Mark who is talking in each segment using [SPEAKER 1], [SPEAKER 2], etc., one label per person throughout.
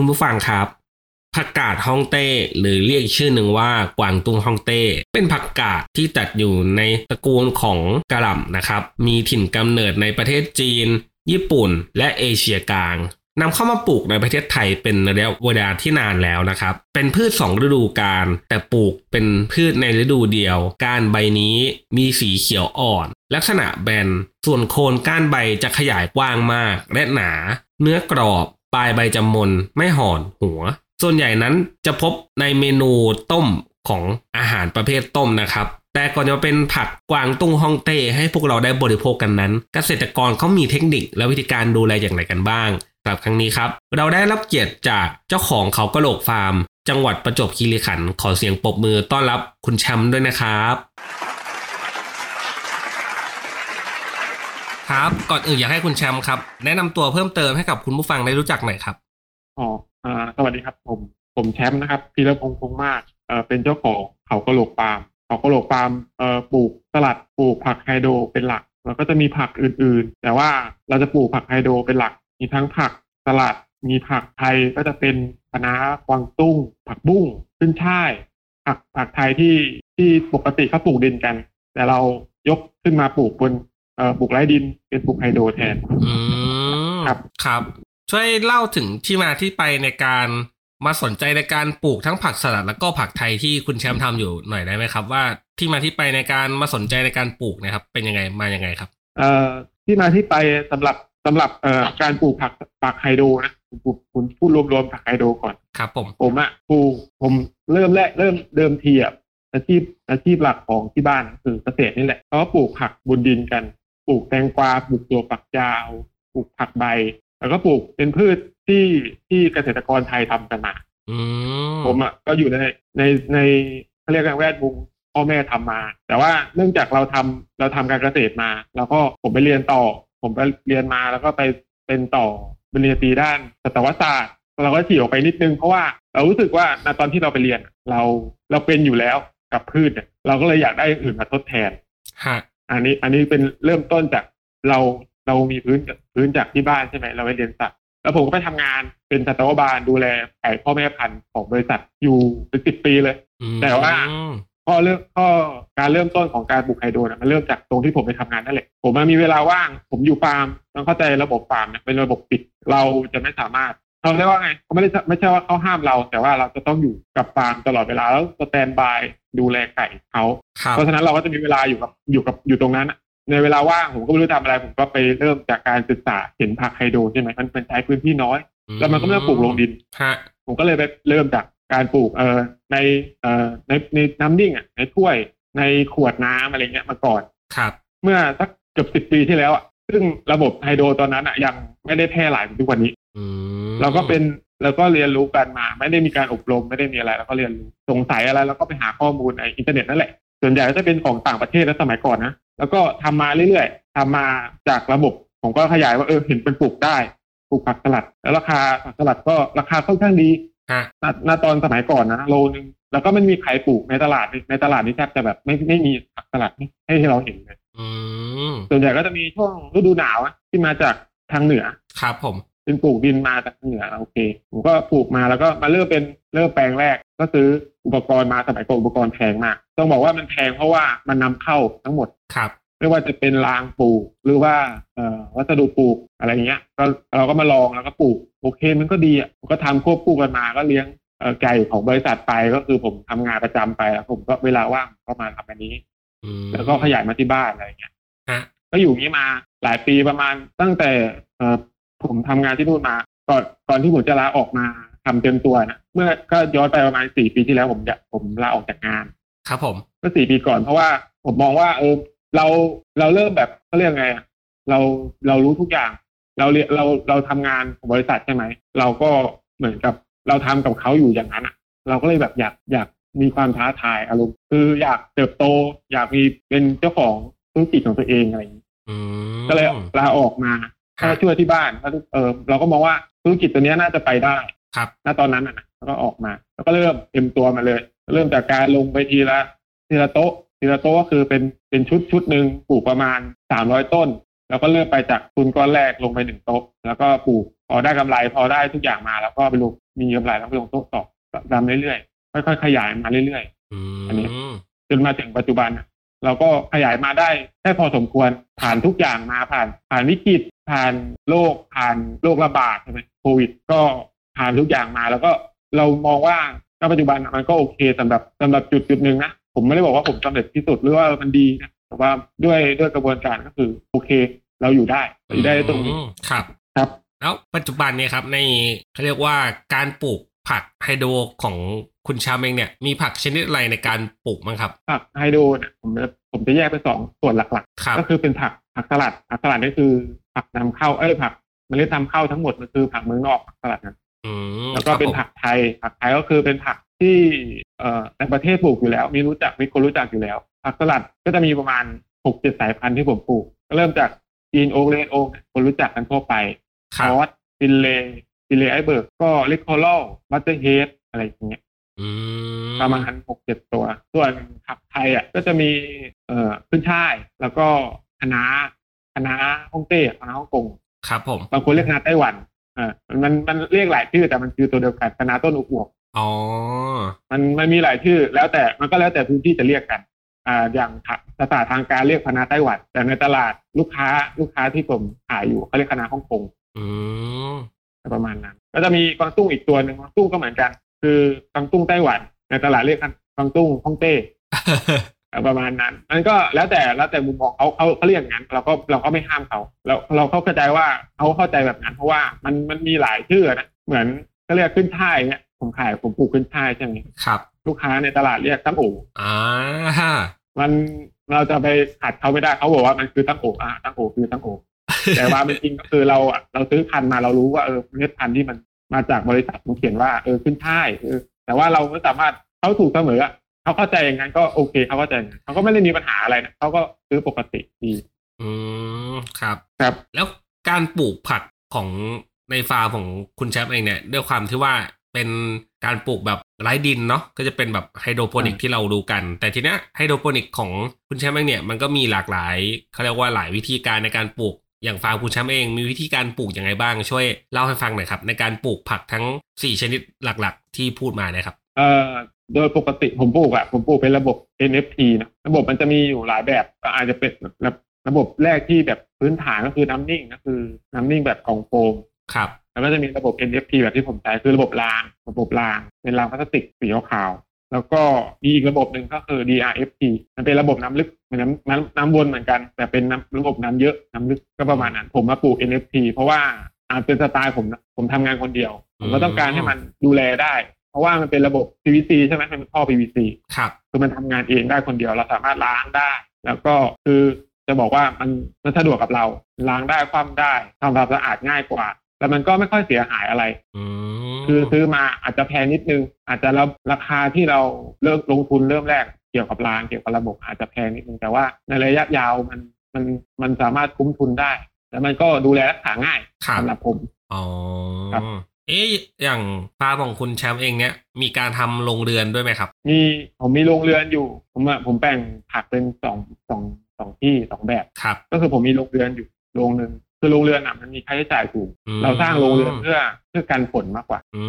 [SPEAKER 1] คุณผู้ฟังครับผักกาดฮ่องเต้หรือเรียกชื่อหนึ่งว่ากวางตุ้งฮ่องเต้ เป็นผักกาดที่จัดอยู่ในตระกูลของกระหล่ำนะครับ มีถิ่นกำเนิดในประเทศจีน ญี่ปุ่น และเอเชียกลางนำเข้ามาปลูกในประเทศไทยเป็นระยะเวลาที่นานแล้วนะครับ เป็นพืช 2 ฤดูกาลแต่ปลูกเป็นพืชในฤดูเดียว ก้านใบนี้มีสีเขียวอ่อน ลักษณะแบน ส่วนโคนก้านใบจะขยายกว้างมากและหนา เนื้อกรอบ ปลายใบจะมนไม่ห่อนหัว ส่วนใหญ่นั้นจะพบในเมนูต้มของอาหารประเภทต้มนะครับ แต่ก่อนจะเป็นผักกวางตุ้งฮ่องเต้ให้พวกเราได้บริโภคกันนั้น เกษตรกรเขามีเทคนิคและวิธีการดูแลอย่างไรกันบ้างสำหรับครั้งนี้ครับ เราได้รับเกียรติจากเจ้าของเขากระโหลกฟาร์ม จังหวัดประจวบคีรีขันธ์ขอเสียงปรบมือต้อนรับคุณแชมป์ด้วยนะครับ ครับ ก่อนอื่นอยากให้คุณแชมป์ครับ แนะนำตัวเพิ่มเติมให้กับคุณผู้ฟังได้รู้จักหน่อยครับ
[SPEAKER 2] อ๋ออ่าสวัสดีครับ ผมผมแชมป์นะครับพีรพงษ์คงมากเอ่อเป็นเจ้าของเขากระโหลกฟาร์มเขากระโหลกฟาร์มเอ่อปลูกสลัดปลูกผักไฮโดรเป็นหลัก แล้วก็จะมีผักอื่นๆ แต่ว่าเราจะปลูกผักไฮโดรเป็นหลัก มีทั้งผักสลัดมีผักไทยก็จะเป็นคะน้ากวางตุ้ง ผักบุ้งขึ้นช่าย ผักผักไทยที่ที่ปกติเขาปลูกดินกัน แต่เรายกขึ้นมาปลูกบน ปลูกไร้ดินเป็นปลูกไฮโดรแทน
[SPEAKER 1] อืม
[SPEAKER 2] ครับ
[SPEAKER 1] ครับ ช่วยเล่าถึงที่มาที่ไปในการมาสนใจในการปลูกทั้งผักสลัดแล้วก็ผักไทยที่คุณแชมป์ทำอยู่หน่อยได้ไหมครับ ว่าที่มาที่ไปในการมาสนใจในการปลูกเนะครับ เป็นยังไงมายังไงครับ
[SPEAKER 2] เอ่อที่มาที่ไปสำหรับสำหรับเอ่อการปลูกผักผักไฮโดรนะผมปลูกผมพูดรวมๆผักไฮโดรก่อน
[SPEAKER 1] ครับผม
[SPEAKER 2] ผมอะปลูกผมเริ่มแรกเริ่มเดิมทีอะอาชีพอาชีพหลักของที่บ้านคือเกษตรนี่แหละเขาก็ปลูกผักบนดินกัน ปลูกแตงกวาปลูกตัวฝักยาวปลูกผักใบ แล้วก็ปลูกเป็นพืชที่ที่เกษตรกรไทยทำกันมา
[SPEAKER 1] อืม
[SPEAKER 2] ผมอะก็อยู่ในในในเขาเรียกกันแวดวงพ่อแม่ทำมา แต่ว่าเนื่องจากเราทำเราทำการเกษตรมา แล้วก็ผมไปเรียนต่อ ผมไปเรียนมาแล้วก็ไปเป็นต่อปริญญาตรีด้านสัตวศาสตร์เราก็ฉีกออกไปนิดนึงเพราะว่าเรารู้สึกว่าณตอนที่เราไปเรียนเราเราเป็นอยู่แล้วกับพืชเนี่ยเราก็เลยอยากได้อย่างอื่นมาทดแทน
[SPEAKER 1] ฮะ
[SPEAKER 2] อันนี้อันนี้เป็นเริ่มต้นจากเราเรามีพื้นพื้นจากที่บ้านใช่ไหมเราไปเรียนสัตว์แล้วผมก็ไปทำงานเป็นสัตวบาลดูแลไก่พ่อแม่พันธุ์ของบริษัทอยู่เป็นสิบปีเลย
[SPEAKER 1] อืม
[SPEAKER 2] แต่ว่าข้อเรื่องข้อการเริ่มต้นของการปลูกไฮโดรนะมันเริ่มจากตรงที่ผมไปทำงานนั่นแหละผมมามีเวลาว่าง ผมอยู่ฟาร์มต้องเข้าใจระบบฟาร์มเนี่ยเป็นระบบปิด เราจะไม่สามารถ เขาเรียกว่าไงเขาไม่ได้ไม่ใช่ว่าเขาห้ามเรา แต่ว่าเราจะต้องอยู่กับฟาร์มตลอดเวลาแล้วสแตนบายดูแลไก่เขา
[SPEAKER 1] ครับ
[SPEAKER 2] เพราะฉะนั้นเราก็จะมีเวลาอยู่กับอยู่กับอยู่ตรงนั้นอะในเวลาว่างผมก็ไม่รู้ทำอะไร ผมก็ไปเริ่มจากการศึกษาเห็นผักไฮโดรใช่ไหมมันเป็นใช้พื้นที่น้อย แล้วมันก็ไม่ต้องปลูกลงดิน
[SPEAKER 1] ฮะ
[SPEAKER 2] ผมก็เลยไปเริ่มจากการปลูกเอ่อในเอ่อในในน้ำนิ่งอะในถ้วยในขวดน้ำอะไรเงี้ยมาก่อน
[SPEAKER 1] ครับ
[SPEAKER 2] เมื่อสักเกือบสิบปีที่แล้วอะซึ่งระบบไฮโดรตอนนั้นอะยังไม่ได้แพร่หลายเหมือนทุกวันนี้
[SPEAKER 1] อืม
[SPEAKER 2] เราก็เป็นเราก็เรียนรู้กันมา ไม่ได้มีการอบรมไม่ได้มีอะไรเราก็เรียนรู้สงสัยอะไรเราก็ไปหาข้อมูลในอินเทอร์เน็ตนั่นแหละส่วนใหญ่ก็จะเป็นของต่างประเทศและสมัยก่อนนะแล้วก็ทำมาเรื่อยๆทำมาจากระบบ ผมก็ขยายว่าเออเห็นเป็นปลูกได้ปลูกผักสลัด แล้วราคาผักสลัดก็ราคาค่อนข้างดี
[SPEAKER 1] ฮะ
[SPEAKER 2] ณณตอนสมัยก่อนนะโลนึงแล้วก็ไม่มีใครปลูกในตลาดในตลาดนี่แทบจะแบบไม่ไม่มีผักสลัดให้ให้เราเห็นเลย
[SPEAKER 1] อืม
[SPEAKER 2] ส่วนใหญ่ก็จะมีช่วงฤดูหนาวอะที่มาจากทางเหนือ
[SPEAKER 1] ครับผม
[SPEAKER 2] เป็นปลูกดินมาจากทางเหนือโอเค ผมก็ปลูกมาแล้วก็มาเริ่มเป็นเริ่มแปลงแรก ก็ซื้ออุปกรณ์มาสมัยก่อนอุปกรณ์แพงมาก ต้องบอกว่ามันแพงเพราะว่ามันนำเข้าทั้งหมด
[SPEAKER 1] ครับ
[SPEAKER 2] ไม่ว่าจะเป็นรางปลูกหรือว่าเอ่อวัสดุปลูกอะไรเงี้ยก็เราก็มาลองแล้วก็ปลูกโอเคมันก็ดีอะผมก็ทำควบคู่กันมาก็เลี้ยงเอ่อไก่ของบริษัทไปก็คือผมทำงานประจำไปแล้วผมก็เวลาว่างก็มาทำอันนี้
[SPEAKER 1] อืม
[SPEAKER 2] แล้วก็ขยายมาที่บ้านอะไรเงี้ย
[SPEAKER 1] ฮะ
[SPEAKER 2] ก็อยู่อย่างนี้มาหลายปีประมาณตั้งแต่เอ่อ ผมทำงานที่นู่นมาก่อนก่อนที่ผมจะลาออกมาทำเต็มตัวนะเมื่อก็ย้อนไปประมาณสี่ปีที่แล้วผมจะผมลาออกจากงาน
[SPEAKER 1] ครับผม
[SPEAKER 2] เมื่อสี่ปีก่อนเพราะว่าผมมองว่าเออเราเราเริ่มแบบเขาเรียกไงอะเราเรารู้ทุกอย่าง เราเรียนเราเราทำงานของบริษัทใช่ไหมเราก็เหมือนกับเราทำกับเขาอยู่อย่างนั้นอะเราก็เลยแบบอยากอยากมีความท้าทายอารมณ์คืออยากเติบโต อยากมีเป็นเจ้าของธุรกิจของตัวเองอะไรอย่างนี้
[SPEAKER 1] อืม
[SPEAKER 2] ก็เลยลาออกมา
[SPEAKER 1] ครั
[SPEAKER 2] ถ้า
[SPEAKER 1] บ
[SPEAKER 2] ช่วยที่บ้านแล้วเออเราก็มองว่าธุรกิจตัวเนี้ยน่าจะไปได้
[SPEAKER 1] ครับ
[SPEAKER 2] ณตอนนั้นน่ะนะแล้วก็ออกมา แล้วก็เริ่มเต็มตัวมาเลย เริ่มจากการลงไปทีละทีละโต๊ะทีละโต๊ะก็คือเป็นเป็นชุดชุดหนึ่งปลูกประมาณสามร้อยต้น แล้วก็เริ่มไปจากทุนก้อนแรกลงไปหนึ่งโต๊ะ แล้วก็ปลูกพอได้กำไรพอได้ทุกอย่างมา แล้วก็ไปลงมีกำไรแล้วไปลงโต๊ะต่อตามเรื่อยๆค่อยๆขยายมาเรื่อยๆ
[SPEAKER 1] อื
[SPEAKER 2] อันนี้
[SPEAKER 1] ม
[SPEAKER 2] จนมาถึงปัจจุบันน่ะเราก็ขยายมาได้แค่พอสมควรผ่านทุกอย่างมาผ่าน ผ่านวิกฤต ผ่านโรคผ่านโรคระบาดใช่ไหมโควิด ก็ผ่านทุกอย่างมา แล้วก็เรามองว่าณปัจจุบันน่ะมันก็โอเคสำหรับสำหรับจุดจุดหนึ่งนะผมไม่ได้บอกว่าผมสำเร็จที่สุดหรือว่ามันดีนะแต่ว่าด้วยด้วยกระบวนการก็คือโอเค เราอยู่ได้อยู่ได้ตรงนี้
[SPEAKER 1] อืมครับ
[SPEAKER 2] ครับ
[SPEAKER 1] แล้วปัจจุบันเนี่ยครับในเขาเรียกว่าการปลูกผักไฮโดรของคุณชามเองเนี่ยมีผักชนิดอะไรในการปลูกบ้างครับ
[SPEAKER 2] ผักไฮโดรเนี่ยผมจะผมจะแยกเป็นสองส่วนหลัก
[SPEAKER 1] ครับ
[SPEAKER 2] ๆก็คือเป็นผัก ผักสลัดผักสลัดนี่คือผักนำเข้าเอ้ยผักเมล็ดนำเข้าทั้งหมดมันคือผักเมืองนอกผักสลัดนะ
[SPEAKER 1] อืม
[SPEAKER 2] แล้วก็เป็น
[SPEAKER 1] ครับผม
[SPEAKER 2] ผักไทย ผักไทยก็คือเป็นผักที่เอ่อในประเทศปลูกอยู่แล้ว มีรู้จักมีคนรู้จักอยู่แล้ว ผักสลัดก็จะมีประมาณหกเจ็ดสายพันธุ์ที่ผมปลูก ก็เริ่มจาก green oak red oak คนรู้จักกันทั่วไป
[SPEAKER 1] ครับ
[SPEAKER 2] อ่า Finley Finley iceberg green cos butterhead อะไรอย่างเงี้ย
[SPEAKER 1] อืม
[SPEAKER 2] ประมาณหกเจ็ดตัว ส่วนผักไทยอะก็จะมีเอ่อขึ้นช่าย แล้วก็ คะน้าคะน้าฮ่องเต้คะน้าฮ่องกง
[SPEAKER 1] ครับผม
[SPEAKER 2] บางคนเรียกคะน้าไต้หวันอ่ามันมันเรียกหลายชื่อแต่มันคือตัวเดียวกันคะน้าต้นอวบๆ
[SPEAKER 1] อ๋อ
[SPEAKER 2] มันมันมีหลายชื่อแล้วแต่มันก็แล้วแต่พื้นที่จะเรียกกันอ่าอย่างภาษาทางการเรียกคณะไต้หวัน แต่ในตลาดลูกค้าลูกค้าที่ผมขายอยู่เขาเรียกคณะฮ่องกง
[SPEAKER 1] อืม
[SPEAKER 2] ประมาณนั้น ก็จะมีกวางตุ้งอีกตัวหนึ่งกวางตุ้งก็เหมือนกัน คือกวางตุ้งไต้หวัน ในตลาดเรียกกวางตุ้งฮ่องเต้ ประมาณนั้นมันก็แล้วแต่แล้วแต่มุมมองเขาเขาเขาเรียกอย่างนั้นเราก็เราก็ไม่ห้ามเขาเราเราเข้าใจว่าเขาเข้าใจแบบนั้น เพราะว่ามันมันมีหลายชื่อนะเหมือนเขาเรียกขึ้นช่ายเนี่ยผมขายผมปลูกขึ้นช่ายใช่ไหม
[SPEAKER 1] ครับ
[SPEAKER 2] ลูกค้าในตลาดเรียกตั้งโอ
[SPEAKER 1] อ่า
[SPEAKER 2] มันเราจะไปขัดเขาไม่ได้เขาบอกว่ามันคือตั้งโออะตั้งโอคือตั้งโอแต่ว่าเป็นจริงก็คือเราอะเราซื้อพันธุ์มาเรารู้ว่าเออเม็ดพันธุ์ที่มันมาจากบริษัทมันเขียนว่าเออขึ้นช่ายเออแต่ว่าเราไม่สามารถเขาถูกเสมออะ เขาเข้าใจอย่างนั้นก็โอเคเขาเข้าใจอย่างนั้นเขาก็ไม่ได้มีปัญหาอะไรนะเขาก็ซื้อปกติดี
[SPEAKER 1] อืมครับ
[SPEAKER 2] ครับ
[SPEAKER 1] แล้วการปลูกผักของในฟาร์มของคุณแชมป์เองเนี่ยด้วยความที่ว่าเป็นการปลูกแบบไร้ดินเนาะก็จะเป็นแบบไฮโดรโปนิก
[SPEAKER 2] อ่า
[SPEAKER 1] ที่เราดูกัน แต่ทีเนี้ยไฮโดรโปนิกของคุณแชมป์เองเนี่ยมันก็มีหลากหลายเขาเรียกว่าหลายวิธีการในการปลูกอย่างฟาร์มคุณแชมป์เองมีวิธีการปลูกยังไงบ้างช่วยเล่าให้ฟังหน่อยครับ ในการปลูกผักทั้ง 4 ชนิดหลักๆ ที่พูดมาเนี่ยครับ
[SPEAKER 2] เอ่อ โดยปกติผมปลูกอะผมปลูกเป็นระบบ NFT นะระบบมันจะมีอยู่หลายแบบก็อาจจะเป็นระระบบแรกที่แบบพื้นฐานก็คือน้ำนิ่งก็คือน้ำนิ่งแบบกล่องโฟม
[SPEAKER 1] ครับ
[SPEAKER 2] แล้วก็จะมีระบบ NFT แบบที่ผมใช้คือระบบราง ระบบราง เป็นรางพลาสติกสีขาวๆแล้วก็มีอีกระบบหนึ่งก็คือ DRFT มันเป็นระบบน้ำลึกเหมือนน้ำน้ำน้ำวนเหมือนกัน แต่เป็นน้ำระบบน้ำเยอะน้ำลึกก็ประมาณนั้น ผมมาปลูก NFT เพราะว่าอาจเป็นสไตล์ผมนะผมทำงานคนเดียว ผมก็ต้องการให้มันดูแลได้เพ ราะว่ามันเป็นระบบ PVC ใช่ไหมมันเป็นท่อ PVC
[SPEAKER 1] ครับ
[SPEAKER 2] คือมันทำงานเองได้คนเดียวเราสามารถล้างได้ แล้วก็คือจะบอกว่ามันมันสะดวกกับเรา ล้างได้คว่ำได้ทำความสะอาดง่ายกว่า แล้วมันก็ไม่ค่อยเสียหายอะไร
[SPEAKER 1] อืม
[SPEAKER 2] คือซื้อมาอาจจะแพงนิดนึง อาจจะเราราคาที่เราเริ่มลงทุนเริ่มแรกเกี่ยวกับรางเกี่ยวกับระบบอาจจะแพงนิดนึงแต่ว่าในระยะยาวมันมันมันสามารถคุ้มทุนได้ แล้วมันก็ดูแลรักษาง่าย
[SPEAKER 1] ครับ
[SPEAKER 2] สำหรับผม
[SPEAKER 1] อ๋อ
[SPEAKER 2] ครับ
[SPEAKER 1] เอ๊ะอย่างฟาร์มของคุณแชมป์เองเนี่ยมีการทำโรงเรือนด้วยไหมครับ
[SPEAKER 2] มีผมมีโรงเรือนอยู่ ผมอะผมแบ่งผักเป็นสองสองสองที่สองแบบ
[SPEAKER 1] ครับ
[SPEAKER 2] ก็คือผมมีโรงเรือนอยู่โรงหนึ่งคือโรงเรือนอะมันมีค่าใช้จ่ายสูง
[SPEAKER 1] อืม
[SPEAKER 2] เราสร้างโรงเรือนเพื่อเพื่อกันฝนมากกว่า
[SPEAKER 1] อื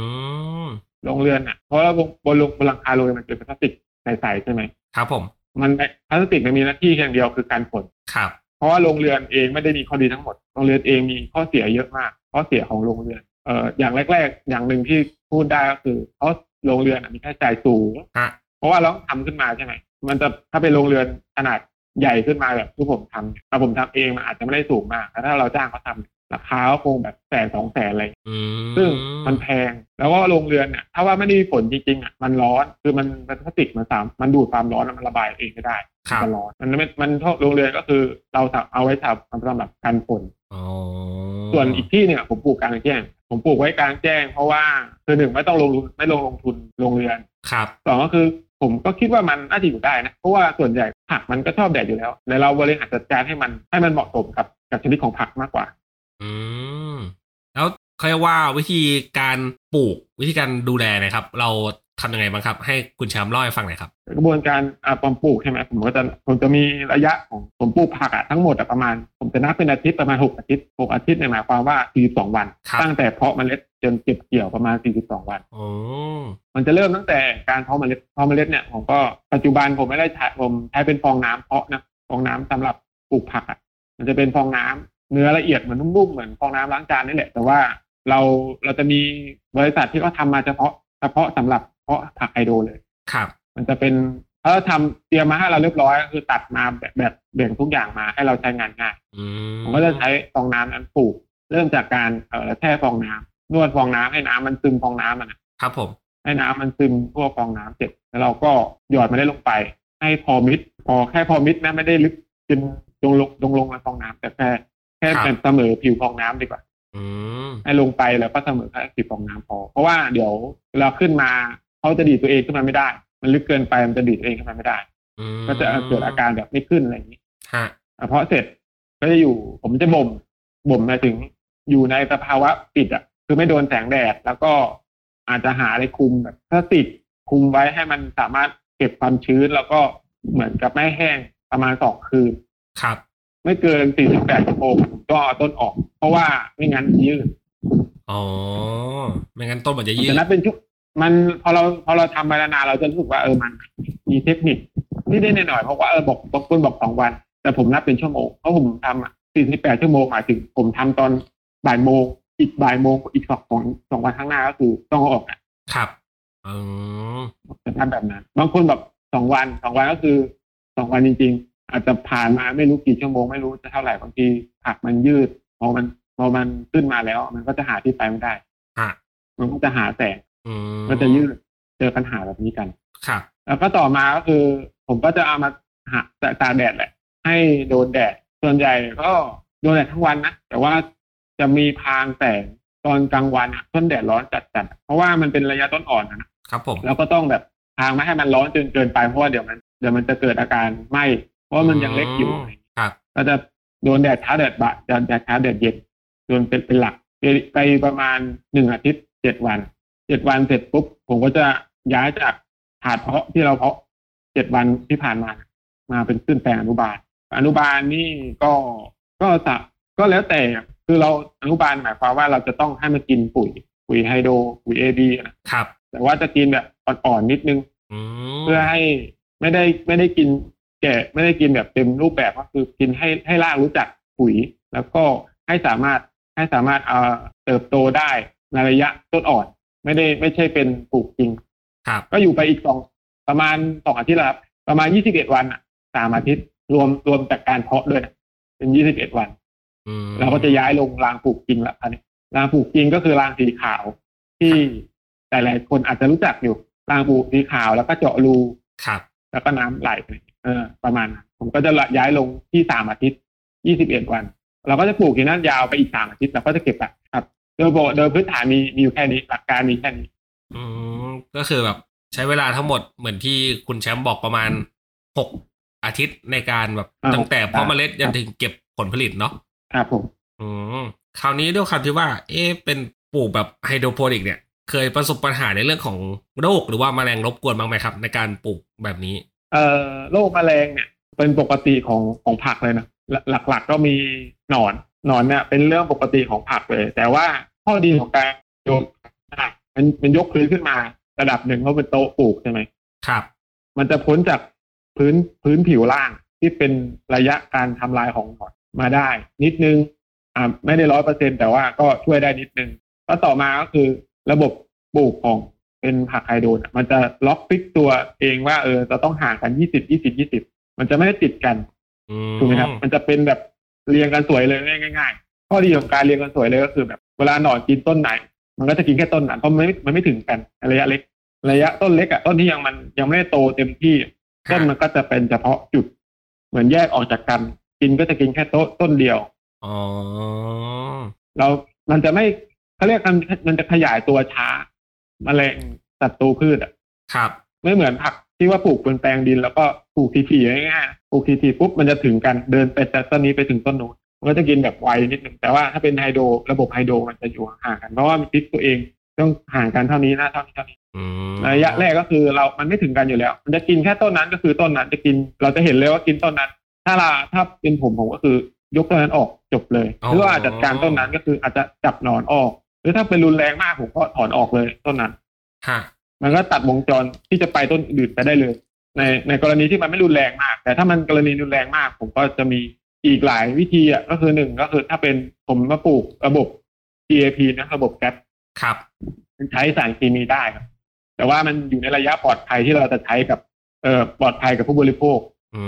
[SPEAKER 1] ม
[SPEAKER 2] โรงเรือนอะ เพราะว่าบนบนบนหลังคาโรงเรือนมันเป็นพลาสติกใสๆใช่ไหม
[SPEAKER 1] ครับผม
[SPEAKER 2] มันพลาสติกมันมีหน้าที่แค่อย่างเดียวคือการฝน
[SPEAKER 1] ครับ
[SPEAKER 2] เพราะว่าโรงเรือนเองไม่ได้มีข้อดีทั้งหมดโรงเรือนเองมีข้อเสียเยอะมากข้อเสียของโรงเรือน เอ่ออย่างแรก ๆ อย่างหนึ่งที่พูดได้ก็คือเพราะโรงเรือนอะมีค่าใช้จ่ายสูง
[SPEAKER 1] ฮะ
[SPEAKER 2] เพราะว่าเราต้องทำขึ้นมาใช่ไหมมันจะถ้าเป็นโรงเรือนขนาดใหญ่ขึ้นมาแบบที่ผมทำถ้าผมทำเองมันอาจจะไม่ได้สูงมากแต่ถ้าเราจ้างเขาทราคาก็คงแบบแสนสองแสนอะไร
[SPEAKER 1] อืม
[SPEAKER 2] ซึ่งมันแพง แล้วก็โรงเรือนเนี่ย ถ้าว่าไม่ได้มีฝนจริงๆอะ มันร้อน คือมันมันพลาสติกมันสาม มันดูดความร้อนแล้วมันระบายเองไม่ได้
[SPEAKER 1] ครับ
[SPEAKER 2] มันร้อน มันไม่มันโรงเรือนก็คือเราเอาไว้ทำสำหรับกันฝน
[SPEAKER 1] อ๋อ
[SPEAKER 2] ส่วนอีกที่เนี่ยผมปลูกกลางแจ้ง ผมปลูกไว้กลางแจ้ง เพราะว่าคือหนึ่งไม่ต้องลงทุนไม่ลงลงทุนโรงเรือน
[SPEAKER 1] ครับ
[SPEAKER 2] สองก็คือผมก็คิดว่ามันน่าจะอยู่ได้นะ เพราะว่าส่วนใหญ่ผักมันก็ชอบแดดอยู่แล้ว แต่เราบริหารจัดการให้มันให้มันเหมาะสมกับกับชนิดของผักมากกว่า
[SPEAKER 1] อืม แล้วเขาเรียกว่าวิธีการปลูกวิธีการดูแลเนะครับ เรา ทำยังไงบ้างครับ ให้คุณแชมป์เล่าให้ฟังหน่อยครับ
[SPEAKER 2] กระบวนการอ่าปอมปลูกใช่ไหมผมก็จะผมจะมีระยะของผมปลูกผักอะทั้งหมดอะประมาณ ผมจะนับเป็นอาทิตย์ประมาณหกอาทิตย์หกอาทิตย์เนี่ยหมายความว่า 42 วัน
[SPEAKER 1] ครับ
[SPEAKER 2] ตั้งแต่เพาะเมล็ดจนเก็บเกี่ยวประมาณ 42 วัน
[SPEAKER 1] โอ้
[SPEAKER 2] มันจะเริ่มตั้งแต่การเพาะเมล็ดเพาะเมล็ดเนี่ยผมก็ปัจจุบันผมไม่ได้ใช้ผมใช้เป็นฟองน้ำเพาะนะฟองน้ำสำหรับปลูกผักอะมันจะเป็นฟองน้ำเนื้อละเอียดเหมือนนุ่มๆเหมือนฟองน้ำล้างจานนี่แหละแต่ว่าเราเราจะมีบริษัทที่เขาทำมาเฉพาะเฉพาะสำหรับเพาะผักไฮโดรเลย
[SPEAKER 1] ครับ
[SPEAKER 2] มันจะเป็นเขาทำเตรียมมาให้เราเรียบร้อยก็คือตัดมาแบบแบบแบ่งทุกอย่างมาให้เราใช้งานง่าย
[SPEAKER 1] อืม
[SPEAKER 2] ผมก็จะใช้ฟองน้ำนั้นปลูก เริ่มจากการเอ่อแช่ฟองน้ำนวดฟองน้ำให้น้ำมันซึมฟองน้ำมันอะ
[SPEAKER 1] ครับผม
[SPEAKER 2] ให้น้ำมันซึมทั่วฟองน้ำเสร็จแล้วเราก็หยอดมาได้ลงไป ให้พอมิดพอแค่พอมิดนะไม่ได้ลึกจนลงลงลงลงมาฟองน้ำแต่แค่แค่เป็นเสมอผิวฟองน้ำดีกว่า
[SPEAKER 1] อืม
[SPEAKER 2] ให้ลงไปแล้วก็เสมอแค่ผิวฟองน้ำพอ เพราะว่าเดี๋ยวเวลาขึ้นมา เขาจะดีดตัวเองขึ้นมาไม่ได้ มันลึกเกินไปมันจะดีดตัวเองขึ้นมาไม่ได้
[SPEAKER 1] อืม
[SPEAKER 2] ก็จะเกิดอาการแบบไม่ขึ้นอะไรอย่างนี้
[SPEAKER 1] ฮะ
[SPEAKER 2] อะเพราะเสร็จก็จะอยู่ผมจะบ่มบ่มหมายถึงอยู่ในสภาวะปิดอะ คือไม่โดนแสงแดด แล้วก็อาจจะหาอะไรคลุมแบบพลาสติกคลุมไว้ให้มันสามารถเก็บความชื้น แล้วก็เหมือนกับไม่แห้งประมาณสองคืน
[SPEAKER 1] ครับ
[SPEAKER 2] ไม่เกิน48ชั่วโมงผมก็เอาต้นออก เพราะว่าไม่งั้นยืด
[SPEAKER 1] อ๋อ ไม่งั้นต้นมันจะ
[SPEAKER 2] มัน
[SPEAKER 1] ยืด
[SPEAKER 2] จะนับเป็นชุก มันพอเราพอเราทำมานานๆเราจะรู้สึกว่าเออมันมีเทคนิคนี่ได้หน่อยๆเพราะว่าเออบอกบางคนบอกสองวัน แต่ผมนับเป็นชั่วโมงเพราะผมทำอะ48ชั่วโมงหมายถึงผมทำตอนบ่ายโมงอีกบ่ายโมงอีกสองสองสองวันข้างหน้าก็คือต้องเอาออกอะ
[SPEAKER 1] ครับอืม
[SPEAKER 2] จะทำแบบนั้นบางคนแบบสองวันสองวันก็คือสองวันจริง ๆ อาจจะผ่านมาไม่รู้กี่ชั่วโมงไม่รู้จะเท่าไหร่บางทีผักมันยืดพอมันพอมันขึ้นมาแล้ว มันก็จะหาที่ไปไม่ได้
[SPEAKER 1] ฮะ
[SPEAKER 2] มันก็จะหาแสง
[SPEAKER 1] อืม
[SPEAKER 2] ก็จะยืดเจอปัญหาแบบนี้กัน
[SPEAKER 1] ครับ
[SPEAKER 2] แล้วก็ต่อมาก็คือ ผมก็จะเอามาหาตากแดดแหละ ให้โดนแดดส่วนใหญ่ก็โดนแดดทั้งวันนะแต่ว่าจะมีพรางแสงตอนกลางวันอะต้นแดดร้อนจัดๆเพราะว่ามันเป็นระยะต้นอ่อนนะ
[SPEAKER 1] ครับผม
[SPEAKER 2] แล้วก็ต้องแบบพรางไม่ให้มันร้อนจนเกินไปเพราะว่าเดี๋ยวมันเดี๋ยวมันจะเกิดอาการไหม้เพราะว่ามันยังเล็กอยู่
[SPEAKER 1] ครับ
[SPEAKER 2] ก็จะโดนแดดเช้าแดดบ่ายจะแดดเช้าแดดเย็นโดนเป็นเป็นหลักไปไปประมาณหนึ่งอาทิตย์เจ็ดวัน เจ็ดวันเสร็จปุ๊บผมก็จะย้ายจากถาดเพาะที่เราเพาะเจ็ดวันที่ผ่านมา มาเป็นขึ้นแปลงอนุบาล อนุบาลนี่ก็ก็จะก็แล้วแต่คือเราอนุบาลหมายความว่าเราจะต้องให้มันกินปุ๋ยปุ๋ยไฮโดรปุ๋ยเอดีนะครับ แต่ว่าจะกินแบบอ่อนๆนิดนึง
[SPEAKER 1] อืม
[SPEAKER 2] เพื่อให้ไม่ได้ไม่ได้กินแก่ไม่ได้กินแบบเต็มรูปแบบก็คือกินให้ให้รากรู้จักปุ๋ย แล้วก็ให้สามารถให้สามารถเอ่อเติบโตได้ในระยะต้นอ่อน ไม่ได้ไม่ใช่เป็นปลูกจริง
[SPEAKER 1] ครับ
[SPEAKER 2] ก็อยู่ไปอีกสองประมาณสองอาทิตย์ละครับประมาณยี่สิบเอ็ดวันอะสามอาทิตย์รวมรวมจากการเพาะด้วยนะเป็นยี่สิบเอ็ดวัน
[SPEAKER 1] อืม
[SPEAKER 2] เราก็จะย้ายลงรางปลูกจริงละอันนี้รางปลูกจริงก็คือรางสีขาวที่หลายๆคนอาจจะรู้จักอยู่รางปลูกสีขาวแล้วก็เจาะรู
[SPEAKER 1] ครับ
[SPEAKER 2] แล้วก็น้ำไหลไปเออ ประมาณนั้นผมก็จะย้ายลงที่สามอาทิตย์ยี่สิบเอ็ดวัน เราก็จะปลูกที่นั่นยาวไปอีกสามอาทิตย์เราก็จะเก็บอะครับ โดยปกโดยพื้นฐานมีมีอยู่แค่นี้หลักการมีแค่นี้
[SPEAKER 1] อืมก็คือแบบใช้เวลาทั้งหมดเหมือนที่คุณแชมป์บอกประมาณหกอาทิตย์ในการแบบ
[SPEAKER 2] อ่า
[SPEAKER 1] ตั้งแต่
[SPEAKER 2] หก
[SPEAKER 1] เพาะเมล็ด
[SPEAKER 2] ค
[SPEAKER 1] ยั
[SPEAKER 2] รั
[SPEAKER 1] น
[SPEAKER 2] บ
[SPEAKER 1] ถึงเก็บผลผลิตเนาะ
[SPEAKER 2] ครับผม
[SPEAKER 1] อืมคราวนี้ด้วยคำที่ว่า เอ๊ะเป็นปลูกแบบไฮโดรโปนิก เนี่ย เคยประสบปัญหาในเรื่องของโรคหรือว่าแมลงรบกวนบ้างไหมครับ ในการปลูกแบบนี้
[SPEAKER 2] เอ่อโรคแมลงเนี่ย เป็นปกติของของผักเลยนะหลักหลักๆก็มีหนอนหนอนเนี่ยเป็นเรื่องปกติของผักเลย แต่ว่า ข้อดีของการโยนได้มันมันยกพื้นขึ้นมา ระดับหนึ่งเพราะเป็นโต๊ะปลูกใช่ไหม
[SPEAKER 1] ครับ
[SPEAKER 2] มันจะพ้นจากพื้นพื้นผิวล่างที่เป็นระยะการทำลายของหนอนมาได้ นิดนึงอ่าไม่ได้ร้อยเปอร์เซ็นแต่ว่าก็ช่วยได้นิดนึงแล้วต่อมาก็คือระบบปลูกของเป็นผักไฮโดรนอะมันจะล็อกฟิกตัวเองว่าเออจะต้องห่างกันยี่สิบยี่สิบยี่สิบมันจะไม่ได้ติดกัน
[SPEAKER 1] อืม
[SPEAKER 2] ถูกไหมครับ มันจะเป็นแบบเรียงกันสวยเลยง่ายข้อดีของการเรียงกันสวยเลยก็คือแบบ เวลาหนอนกินต้นไหน มันก็จะกินแค่ต้นนั้นเพราะมันไม่มันไม่ถึงกันระยะเล็ก ระยะต้นเล็กอะต้นที่ยังมันยังไม่ได้โตเต็มที่ ต้นมันก็จะเป็นเฉพาะจุด เหมือนแยกออกจากกัน กินก็จะกินแค่ต้นต้นเดียว
[SPEAKER 1] อ๋อ
[SPEAKER 2] เรามันจะไม่เขาเรียกมันมันจะขยายตัวช้าแมลงศัตรูพืชอะ
[SPEAKER 1] ครับ
[SPEAKER 2] ไม่เหมือนผักที่ว่าปลูกบนแปลงดิน แล้วก็ปลูกทีๆง่ายๆปลูกทีๆปุ๊บมันจะถึงกันเดินไปจากต้นนี้ไปถึงต้นนู้น มันก็จะกินแบบไวนิดหนึ่งแต่ว่าถ้าเป็นไฮโดรระบบไฮโดรมันจะอยู่ห่างกัน เพราะว่ามันพิษตัวเองต้องห่างกันเท่านี้นะเท่านี้เท่านี้
[SPEAKER 1] อืม
[SPEAKER 2] ระยะแรกก็คือเรา มันไม่ถึงกันอยู่แล้ว มันจะกินแค่ต้นนั้นก็คือต้นนั้นจะกิน เราจะเห็นเลยว่ากินต้นนั้น ถ้าเราถ้าเป็นผมผมก็คือยกต้นนั้นออกจบเลย หรือว่าจัดการต้นนั้นก็คืออาจจะจับหนอนออก หรือถ้าเป็นรุนแรงมากผมก็ถอนออกเลยต้นนั้น
[SPEAKER 1] ฮะ
[SPEAKER 2] มันก็ตัดวงจรที่จะไปต้นอื่นไปได้เลย ในในกรณีที่มันไม่รุนแรงมาก แต่ถ้ามันกรณีรุนแรงมาก ผมก็จะมี อีกหลายวิธีอะก็คือหนึ่งก็คือถ้าเป็นผมมาปลูกระบบ GAP นะระบบแก๊ส
[SPEAKER 1] ครับ
[SPEAKER 2] มันใช้สารเคมีได้ครับ แต่ว่ามันอยู่ในระยะปลอดภัยที่เราจะใช้กับเอ่อปลอดภัยกับผู้บริโภค
[SPEAKER 1] อื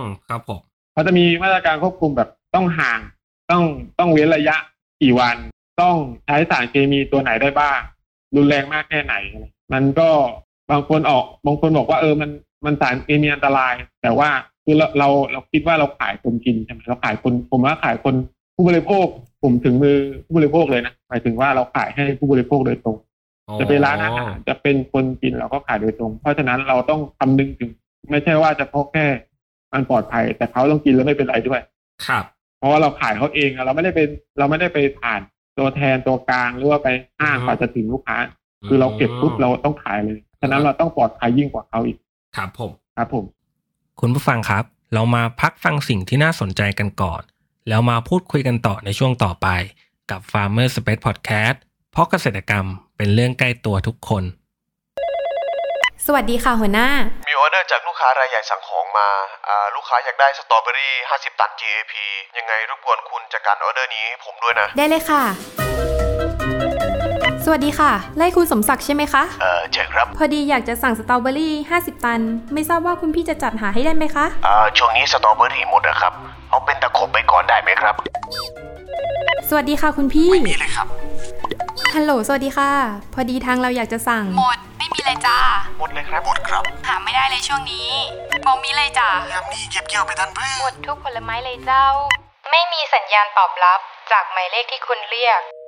[SPEAKER 1] มครับผม
[SPEAKER 2] เขาจะมีมาตรการควบคุมแบบต้องห่าง ต้องต้องเว้นระยะกี่วัน ต้องใช้สารเคมีตัวไหนได้บ้าง รุนแรงมากแค่ไหน มันก็บางคนออกบางคนบอกว่าเออมันมันสารเคมีอันตราย แต่ว่า คือเราเราเราคิดว่าเราขายคนกินใช่ไหมเราขายคนผมว่าขายคนผู้บริโภค ผมถึงมือผู้บริโภคเลยนะหมายถึงว่าเราขายให้ผู้บริโภคโดยตรง จะเป็นร้านอาหารจะเป็นคนกินเราก็ขายโดยตรง เพราะฉะนั้นเราต้องคำนึงถึง ไม่ใช่ว่าเฉพาะแค่มันปลอดภัย แต่เขาต้องกินแล้วไม่เป็นไรด้วย
[SPEAKER 1] ครับ
[SPEAKER 2] เพราะว่าเราขายเขาเองอะเราไม่ได้เป็นเราไม่ได้ไปผ่านตัวแทนตัวกลางหรือว่าไปห้าง
[SPEAKER 1] อือฮึ
[SPEAKER 2] กว่าจะถึงลูกค้า คือเราเก็บปุ๊บเราต้องขายเลยฉะนั้นเราต้องปลอดภัยยิ่งกว่าเขาอีก
[SPEAKER 1] ครับผม
[SPEAKER 2] ครับผม
[SPEAKER 1] คุณผู้ฟังครับ เรามาพักฟังสิ่งที่น่าสนใจกันก่อน แล้วมาพูดคุยกันต่อในช่วงต่อไปกับ Farmer Space Podcast เพราะเกษตรกรรมเป็นเรื่องใกล้ตัวทุกคน
[SPEAKER 3] สวัสดีค่ะหัวหน้า
[SPEAKER 4] มีออเดอร์จากลูกค้ารายใหญ่สั่งของมาอ่าลูกค้าอยากได้สตรอเบอรี่ 50 ตัน GAP ยังไงรบกวนคุณจัดการออเดอร์นี้ให้ผมด้วยนะ
[SPEAKER 3] ได้เลยค่ะ สวัสดีค่ะ ไล่คุณสมศักดิ์ใช่ไหมคะ
[SPEAKER 4] เออใช่ครับ
[SPEAKER 3] พอดีอยากจะสั่งสตรอเบอรี่ 50 ตัน ไม่ทราบว่าคุณพี่จะจัดหาให้ได้ไหมคะ
[SPEAKER 4] อ่าช่วงนี้สตรอเบอรี่หมดนะครับ เอาเป็นตะขบไปก่อนได้ไหมครับ
[SPEAKER 3] สวัสดีค่ะคุณพี่
[SPEAKER 4] มีเลยครับ
[SPEAKER 3] ฮัลโหล สวัสดีค่ะ พอดีทางเราอยากจะสั่ง
[SPEAKER 5] หมด ไม่มีเลยจ้า
[SPEAKER 4] หมดเลยครับ หมดครับ
[SPEAKER 5] หาไม่ได้เลยช่วงนี้บอมีเลยจ้า ยา
[SPEAKER 4] มนี้เก็บเกี่ยวไปทันเพื่
[SPEAKER 5] หมดทุกผลไม้เลยเจ้า ไม่มีสัญญาณตอบรับจากหมายเลขที่คุณเรียก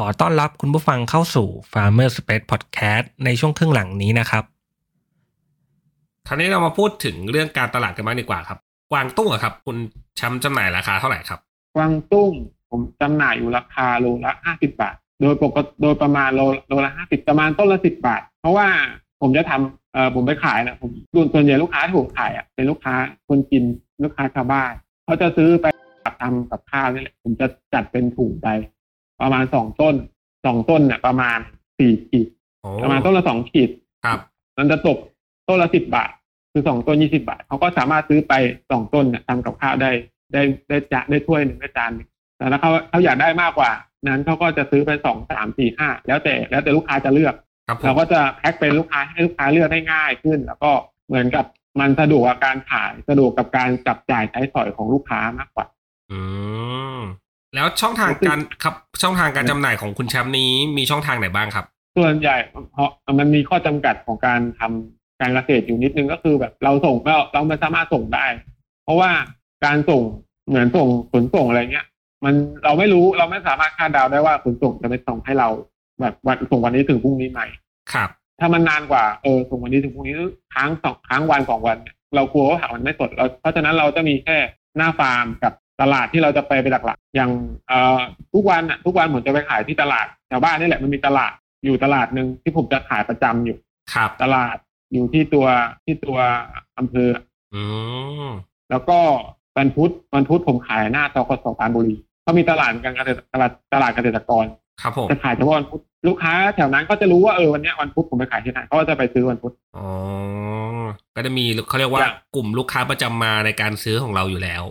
[SPEAKER 1] ขอต้อนรับคุณผู้ฟังเข้าสู่ Farmer Space Podcast ในช่วงครึ่งหลังนี้นะครับ คราวนี้เรามาพูดถึงเรื่องการตลาดกันบ้างดีกว่าครับ กวางตุ้งอะครับ คุณแชมป์จำหน่ายราคาเท่าไหร่ครับ
[SPEAKER 2] กวางตุ้งผมจำหน่ายอยู่ราคาโลละห้าสิบาท โดยปกติโดยประมาณโลโลละห้าสิบประมาณต้นละสิบบาท เพราะว่าผมจะทำเอ่อผมไปขายนะผมส่วนใหญ่ลูกค้าที่ผมขายอะเป็นลูกค้าคนกินลูกค้าชาวบ้านเขาจะซื้อไปทำกับข้าวนี่แหละผมจะจัดเป็นถุงไป ประมาณสองต้นสองต้นเนี่ยประมาณสี่ขีด
[SPEAKER 1] โอ้
[SPEAKER 2] ประมาณต้นละสองขีด
[SPEAKER 1] ครับ
[SPEAKER 2] มันจะตกต้นละสิบบาท คือสองต้นยี่สิบาทเขาก็สามารถซื้อไปสองต้นเนี่ยทำกับข้าวได้ได้ได้จะได้ถ้วยหนึ่งได้จานหนึ่งแต่ถ้าเขาเขาอยากได้มากกว่า นั้นเขาก็จะซื้อไปสองสามสี่ห้าแล้วแต่แล้วแต่ลูกค้าจะเลือก
[SPEAKER 1] ครับผ
[SPEAKER 2] เรา
[SPEAKER 1] ม
[SPEAKER 2] ก็จะแพ็คเป็นลูกค้าให้ลูกค้าเลือกได้ง่ายขึ้น แล้วก็เหมือนกับมันสะดวกกับการขายสะดวกกับการจับจ่ายใช้สอยของลูกค้ามากกว่า
[SPEAKER 1] อืม แล้วช่องทางการครับช่องทางการจำหน่ายของคุณแชมป์นี้มีช่องทางไหนบ้างครับ
[SPEAKER 2] ส่วนใหญ่เพราะมันมีข้อจำกัดของการทำการเกษตรอยู่นิดนึงก็คือแบบเราส่งเราเราไม่สามารถส่งได้ เพราะว่าการส่งเหมือนส่งขนส่งอะไรเงี้ย มันเราไม่รู้เราไม่สามารถคาดเดาได้ว่าขนส่งจะไปส่งให้เราแบบวันส่งวันนี้ถึงพรุ่งนี้ไหม
[SPEAKER 1] ครับ
[SPEAKER 2] ถ้ามันนานกว่าเออส่งวันนี้ถึงพรุ่งนี้ค้างสองค้างวันสองวันเนี่ยเรากลัวว่าผักมันไม่สดเราเพราะฉะนั้นเราจะมีแค่หน้าฟาร์มกับ ตลาดที่เราจะไปไปหลักๆ อย่างเอ่อทุกวันอะทุกวันผมจะไปขายที่ตลาดแถวบ้านนี่แหละมันมีตลาดอยู่ตลาดหนึ่งที่ผมจะขายประจำอยู่
[SPEAKER 1] ครับ
[SPEAKER 2] ตลาดอยู่ที่ตัวที่ตัวอำเภอ
[SPEAKER 1] อืม
[SPEAKER 2] แล้วก็วันพุธวันพุธผมขายหน้าตกสปรานบุรีเขามีตลาดเหมือนกันเกษตรตลาดตลาดเกษตรกร
[SPEAKER 1] ครับผม
[SPEAKER 2] จะขายเฉพาะวันพุธลูกค้าแถวนั้นก็จะรู้ว่าเออวันเนี้ยวันพุธผมไปขายที่ไหนเขาก็จะไปซื้อวันพุธ
[SPEAKER 1] อ๋อก็จะมีเขาเรียกว่า
[SPEAKER 2] อย่าง
[SPEAKER 1] กลุ่มลูกค้าประจำมาในการซื้อของเราอยู่แล้ว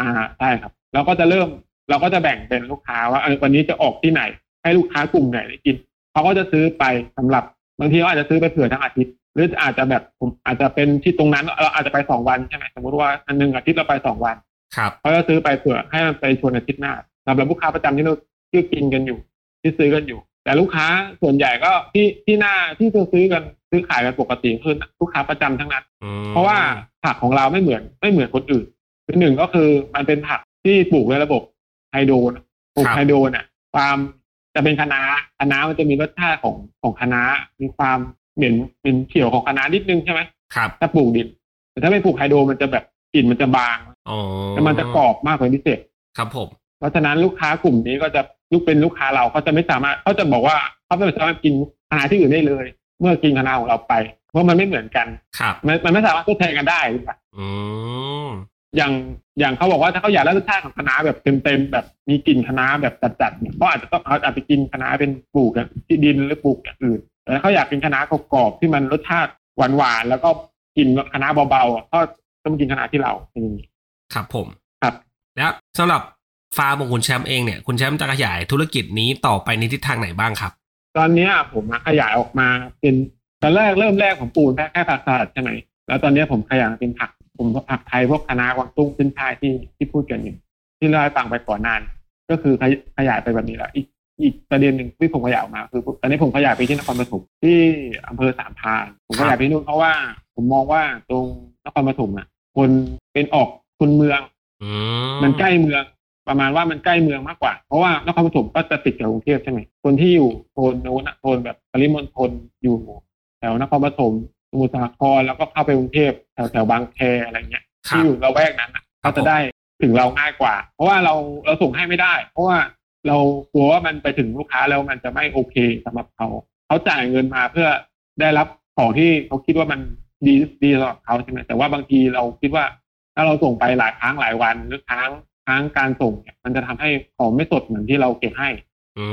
[SPEAKER 2] อ่าใช่ครับ เราก็จะเริ่มเราก็จะแบ่งเป็นลูกค้าว่าเออวันนี้จะออกที่ไหน ให้ลูกค้ากลุ่มไหนได้กินเขาก็จะซื้อไปสำหรับบางทีเขาอาจจะซื้อไปเผื่อทั้งอาทิตย์ หรืออาจจะแบบผมอาจจะเป็นที่ตรงนั้น เราอาจจะไปสองวันใช่ไหมสมมติว่าอันหนึ่งอาทิตย์เราไปสองวัน
[SPEAKER 1] ครับ
[SPEAKER 2] เขาจะซื้อไปเผื่อให้มันไปชวนอาทิตย์หน้าสำหรับลูกค้าประจำที่เราที่กินกันอยู่ ที่ซื้อกันอยู่ แต่ลูกค้าส่วนใหญ่ก็ที่ที่หน้าที่ซื้อซื้อกันซื้อขายกันปกติคือลูกค้าประจำทั้งนั้น
[SPEAKER 1] อืม
[SPEAKER 2] เพราะว่าผักของเราไม่เหมือนไม่เหมือนคนอื่นคือ หนึ่งก็คือมันเป็นผักที่ปลูกในระบบไฮโดรนะปลูกไฮโดรน่ะ ความจะเป็นคะน้าคะน้ามันจะมีรสชาติของของคะน้ามีความเหม็นเหม็นเขียวของคะน้านิดนึงใช่ไหม
[SPEAKER 1] ครับ
[SPEAKER 2] ถ้าปลูกดินแต่ถ้าไม่ปลูกไฮโดรมันจะแบบกลิ่นมันจะบาง
[SPEAKER 1] อ๋อ
[SPEAKER 2] แล้วมันจะกรอบมากกว่าพิเศษ
[SPEAKER 1] ครับผม
[SPEAKER 2] เพราะฉะนั้นลูกค้ากลุ่มนี้ก็จะลูกเป็นลูกค้าเราเขาจะไม่สามารถเขาจะบอกว่าเขาไม่สามารถกินอาหารที่อื่นได้เลย เมื่อกินคะน้าของเราไป เพราะมันไม่เหมือนกัน
[SPEAKER 1] ครับ
[SPEAKER 2] มันมันไม่สามารถทดแทนกันได้หรือเปล่า
[SPEAKER 1] อืม
[SPEAKER 2] อย่างอย่างเขาบอกว่าถ้าเขาอยากได้รสชาติของคะน้าแบบเต็มๆแบบมีกลิ่นคะน้าแบบจัดๆเนี่ยเขาอาจจะต้องเขาอาจจะกินคะน้าเป็นปลูกอย่างที่ดินหรือปลูกอย่างอื่นแต่ถ้าเขาอยากกินคะน้ากรอบๆที่มันรสชาติหวานๆแล้วก็กินคะน้าเบาๆอะก็ต้องกินคะน้าที่เราเป็นอย่างนี้
[SPEAKER 1] ครับผม
[SPEAKER 2] ครับ
[SPEAKER 1] แล้วสำหรับฟาร์มของคุณแชมป์เองเนี่ยคุณแชมป์จะขยายธุรกิจนี้ต่อไปในทิศทางไหนบ้างครับ
[SPEAKER 2] ตอนเนี้ยผมอะขยายออกมาเป็นตอนแรกเริ่มแรกผมปลูกแค่แค่ผักสลัดใช่ไหมแล้วตอนเนี้ยผมขยายเป็นผัก ผมผักไทยพวกคะน้ากวางตุ้งขึ้นช่ายที่ที่พูดกันอยู่ที่เล่าให้ฟังไปก่อนหนาน ก็คือขยขยายไปแบบนี้แล้วอีกอีกประเด็นหนึ่งที่ผมขยายออกมาคือตอนนี้ผมขยายไปที่นครปฐมที่อำเภอสามพรานผมขยายไปนู่นเพราะว่า ผมมองว่าตรงนครปฐมอะ คนเป็นออกคนเมือง
[SPEAKER 1] อืม
[SPEAKER 2] มันใกล้เมือง ประมาณว่ามันใกล้เมืองมากกว่า เพราะว่านครปฐมก็จะติดกับกรุงเทพใช่ไหมคนที่อยู่โซนโน้นอะโซนแบบปริมณฑลอยู่แถวนครปฐมส มุทรสาครแล้วก็เข้าไปกรุงเทพแถวแถวบางแคอะไรเงี้ย
[SPEAKER 1] ครั
[SPEAKER 2] ที่
[SPEAKER 1] บ
[SPEAKER 2] อยู่ละแวกนั้นอะเขาจะได้ถึงเราง่ายกว่า เพราะว่าเราเราส่งให้ไม่ได้ เพราะว่าเรากลัวว่ามันไปถึงลูกค้าแล้วมันจะไม่โอเคสำหรับเขาเขาจ่ายเงินมาเพื่อได้รับของที่เขาคิดว่ามันดีดีสำหรับเขาใช่ไหมแต่ว่าบางทีเราคิดว่า ถ้าเราส่งไปหลายครั้งหลายวันหรือครั้งครั้งการส่งเนี่ยมันจะทำให้ของไม่สดเหมือนที่เราเก็บให้
[SPEAKER 1] อื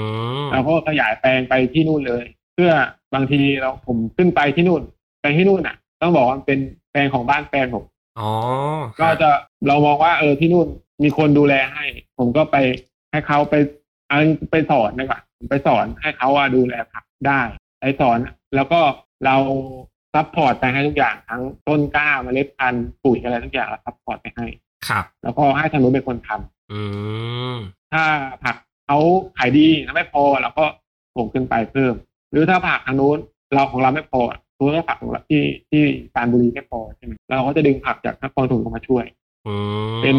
[SPEAKER 1] ม
[SPEAKER 2] เราก็ขยายแปลงไปที่นู่นเลย เพื่อบางทีเราผมขึ้นไปที่นู่น ไปที่นู่นอะ ต้องบอกว่ามันเป็นแปลงของบ้านแฟนผม
[SPEAKER 1] อ๋อ
[SPEAKER 2] ก็จะเรามองว่าเออที่นู่นมีคนดูแลให้ ผมก็ไปให้เขาไปเอาไปสอนดีกว่าผมไปสอนให้เขาว่าดูแลผักได้ไปสอน แล้วก็เรา support ไปให้ทุกอย่างทั้งต้นกล้าเมล็ดพันธุ์ปุ๋ยอะไรทุกอย่างเรา support ไปให้
[SPEAKER 1] ครับ
[SPEAKER 2] แล้วก็ให้ทางนู้นเป็นคนทำ
[SPEAKER 1] อืม
[SPEAKER 2] ถ้าผักเขาขายดีแล้วไม่พอเราก็ส่งขึ้นไปเพิ่ม หรือถ้าผักทางนู้นเราของเราไม่พอ สมมติว่าผักของเราที่ที่ปรานบุรีไม่พอใช่ไหมเราก็จะดึงผักจากนครปฐมเข้ามาช่วย
[SPEAKER 1] อืม
[SPEAKER 2] เป็น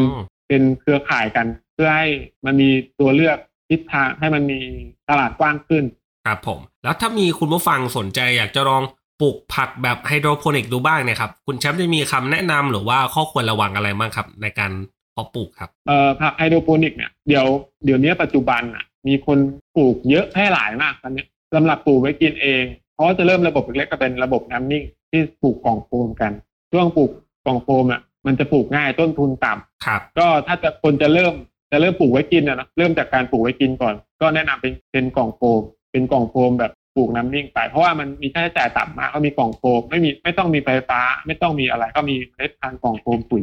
[SPEAKER 2] เป็นเครือข่ายกันเพื่อให้มันมีตัวเลือกทิศทางให้มันมีตลาดกว้างขึ้น
[SPEAKER 1] ครับผม แล้วถ้ามีคุณผู้ฟังสนใจอยากจะลองปลูกผักแบบไฮโดรโปนิกดูบ้างเนี่ยครับ คุณแชมป์จะมีคำแนะนำหรือว่าข้อควรระวังอะไรบ้างครับ ในการเพาะปลูกครับ
[SPEAKER 2] เอ่อผักไฮโดรโปนิกเนี่ยเดี๋ยวเดี๋ยวนี้ปัจจุบันอะมีคนปลูกเยอะแพร่หลายมากตอนนี้สำหรับปลูกไว้กินเอง เพราะว่าจะเริ่มระบบเล็กๆก็เป็นระบบน้ำนิ่งที่ปลูกกล่องโฟมกัน ช่วงปลูกกล่องโฟมอะมันจะปลูกง่ายต้นทุนต่ำ
[SPEAKER 1] ครับ
[SPEAKER 2] ก็ถ้าจะคนจะเริ่มจะเริ่มปลูกไว้กินนะนะเริ่มจากการปลูกไว้กินก่อน ก็แนะนำเป็นเป็นกล่องโฟมเป็นกล่องโฟมแบบปลูกน้ำนิ่งไป เพราะว่ามันมีค่าใช้จ่ายต่ำมากเขามีกล่องโฟมไม่มีไม่ต้องมีไฟฟ้า ไม่ต้องมีอะไร ก็มีเมล็ดพันธุ์กล่องโฟมปุ๋ย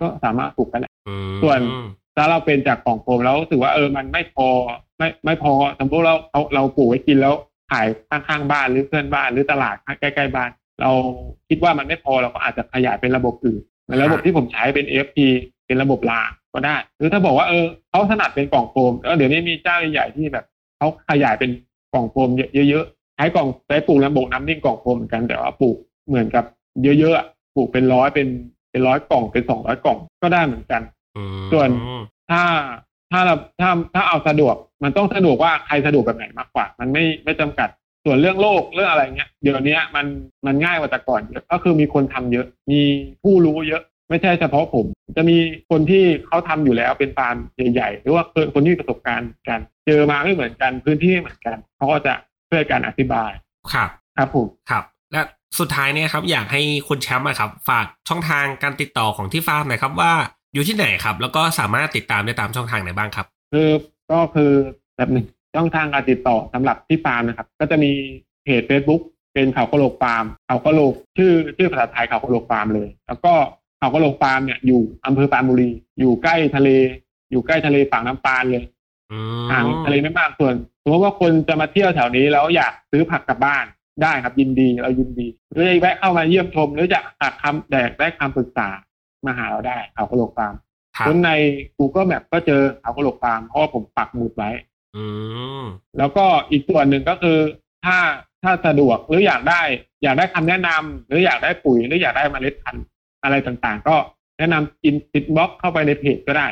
[SPEAKER 2] ก็สามารถปลูกกันได้
[SPEAKER 1] อืม
[SPEAKER 2] ส่วนถ้าเราเป็นจากกล่องโฟมแล้วรู้สึกว่าเออมันไม่พอไม่ไม่พอสมมติเราเราเราปลูกไว้กินแล้ว ขายข้างๆบ้านหรือเพื่อนบ้านหรือตลาดใกล้ๆบ้าน เราคิดว่ามันไม่พอเราก็อาจจะขยายเป็นระบบอื่นเหมือนระบบที่ผมใช้เป็น FP เป็นระบบรางก็ได้ หรือถ้าบอกว่าเออเขาถนัดเป็นกล่องโฟมเออเดี๋ยวนี้มีเจ้าใหญ่ๆที่แบบเขาขยายเป็นกล่องโฟมเยอะๆใช้กล่องใช้ปลูกระบบน้ำนิ่งกล่องโฟมเหมือนกันแต่ว่าปลูกเหมือนกับเยอะๆปลูกเป็นร้อยเป็นเป็นร้อยกล่องเป็นสองร้อยกล่องก็ได้เหมือนกัน ส่วนถ้า ถ้าเราถ้าถ้าเอาสะดวก มันต้องสะดวกว่าใครสะดวกแบบไหนมากกว่า มันไม่ไม่จำกัดส่วนเรื่องโลกเรื่องอะไรเงี้ยเดี๋ยวนี้มันมันง่ายกว่าแต่ก่อนเยอะก็คือมีคนทำเยอะ มีผู้รู้เยอะ ไม่ใช่เฉพาะผม จะมีคนที่เขาทำอยู่แล้วเป็นฟาร์มใหญ่ๆหรือว่าเคยคนที่มีประสบการณ์กัน เจอมาไม่เหมือนกันพื้นที่ไม่เหมือนกันเขาก็จะช่วยกันอธิบาย
[SPEAKER 1] ครับ
[SPEAKER 2] ครับผม
[SPEAKER 1] ครับและสุดท้ายเนี่ยครับอยากให้คุณแชมป์อะครับ ฝากช่องทางการติดต่อของที่ฟาร์มหน่อยครับว่า อยู่ที่ไหนครับ แล้วก็สามารถติดตามได้ตามช่องทางไหนบ้างครับ
[SPEAKER 2] คือก็คือแบบหนึ่งช่องทางการติดต่อสำหรับที่ฟาร์มนะครับ ก็จะมีเพจ Facebook เป็นเขากะโหลกฟาร์มเขากะโหลกชื่อชื่อภาษาไทยเขากะโหลกฟาร์มเลย แล้วก็เขากะโหลกฟาร์มเนี่ยอยู่อำเภอปรานบุรี อยู่ใกล้ทะเล อยู่ใกล้ทะเลฝั่งน้ำปานเลย
[SPEAKER 1] อืม
[SPEAKER 2] ห่างทะเลไม่มากส่วนสมมติว่าคนจะมาเที่ยวแถวนี้แล้วอยากซื้อผักกลับบ้านได้ครับยินดีเรายินดีหรือจะแวะเข้ามาเยี่ยมชมหรือจะหักคำแดกได้คำปรึกษา มาหาเราได้เขากะโหลกฟาร์ม
[SPEAKER 1] ครับ
[SPEAKER 2] คนใน Google Map ก็เจอเขากะโหลกฟาร์มเพราะว่าผมปักหมุดไว้
[SPEAKER 1] อืม
[SPEAKER 2] แล้วก็อีกส่วนหนึ่งก็คือ ถ้าถ้าสะดวกหรืออยากได้ อยากได้คำแนะนำหรืออยากได้ปุ๋ยหรืออยากได้เมล็ดพันธุ์อะไรต่างๆ ก็แนะนำอินติดบล็อกเข้าไปในเพจก็ได้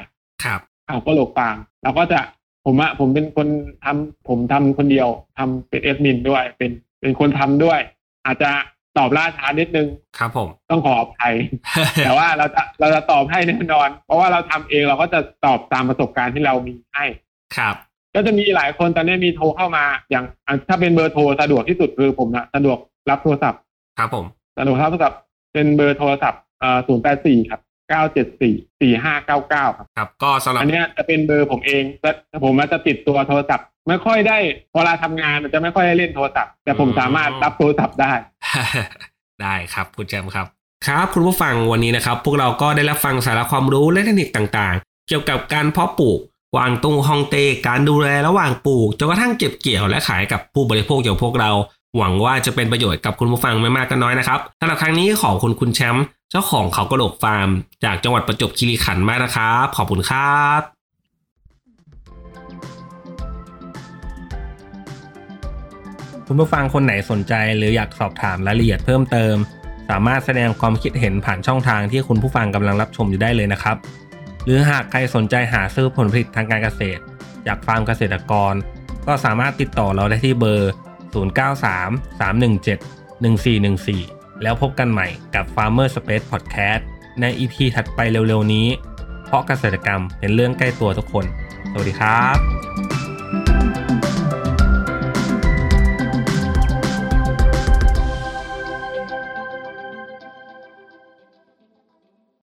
[SPEAKER 1] ครับ
[SPEAKER 2] เขาก็โหลกฟาร์มเราก็จะผมอะผมเป็นคนทำผมทำคนเดียวทำเป็นเอดมินด้วย เป็นเป็นคนทำด้วย อาจจะ ตอบล่าช้านิดนึง
[SPEAKER 1] ครับผม
[SPEAKER 2] ต้องขออภัยแต่ว่าเราจะเราจะตอบให้แน่นอน เพราะว่าเราทำเองเราก็จะตอบตามประสบการณ์ที่เรามีให้
[SPEAKER 1] ครับ
[SPEAKER 2] ก็จะมีหลายคนตอนนี้มีโทรเข้ามาอย่างอะถ้าเป็นเบอร์โทรสะดวกที่สุดคือผมนะสะดวกรับโทรศัพท์
[SPEAKER 1] ครับผม
[SPEAKER 2] สะดวกรับโทรศัพท์เป็นเบอร์โทรศัพท์เอ่อศูนย์แปดสี่ครับ เก้าเจ็ดสี่สี่ห้าเก้าเก้าครับ
[SPEAKER 1] ครับ ก็สำหรับ
[SPEAKER 2] อันเนี้ยจะเป็นเบอร์ผมเองแต่ผมอาจจะติดตัวโทรศัพท์ ไม่ค่อยได้เวลาทำงานมันจะไม่ค่อยได้เล่นโทรศัพท์ แต่ผมสามารถรับโทรศัพท์ได้
[SPEAKER 1] ได้ครับคุณแจมครับ ครับคุณผู้ฟังวันนี้นะครับ พวกเราก็ได้รับฟังสาระความรู้และเทคนิคต่างๆ เกี่ยวกับการเพาะปลูกกวางตุ้งฮองเต้การดูแลระหว่างปลูกจนกระทั่งเก็บเกี่ยวและขายกับผู้บริโภคอย่างพวกเรา หวังว่าจะเป็นประโยชน์กับคุณผู้ฟังไม่มากก็น้อยนะครับสำหรับครั้งนี้ขอบคุณคุณแชมป์ เจ้าของเขากระโหลกฟาร์ม จากจังหวัดประจวบคีรีขันธ์มากนะครับ ขอบคุณครับคุณผู้ฟังคนไหนสนใจหรืออยากสอบถามรายละเอียดเพิ่มเติม สามารถแสดงความคิดเห็นผ่านช่องทางที่คุณผู้ฟังกำลังรับชมอยู่ได้เลยนะครับ หรือหากใครสนใจหาซื้อผลผลิตทางการเกษตร จากฟาร์มเกษตรกร ก็สามารถติดต่อเราได้ที่เบอร์ 0933171414 แล้วพบกันใหม่กับ Farmer Space Podcast ใน EP ถัดไปเร็วๆนี้ เพราะเกษตรกรรมเป็นเรื่องใกล้ตัวทุกคน สวัสดีครับ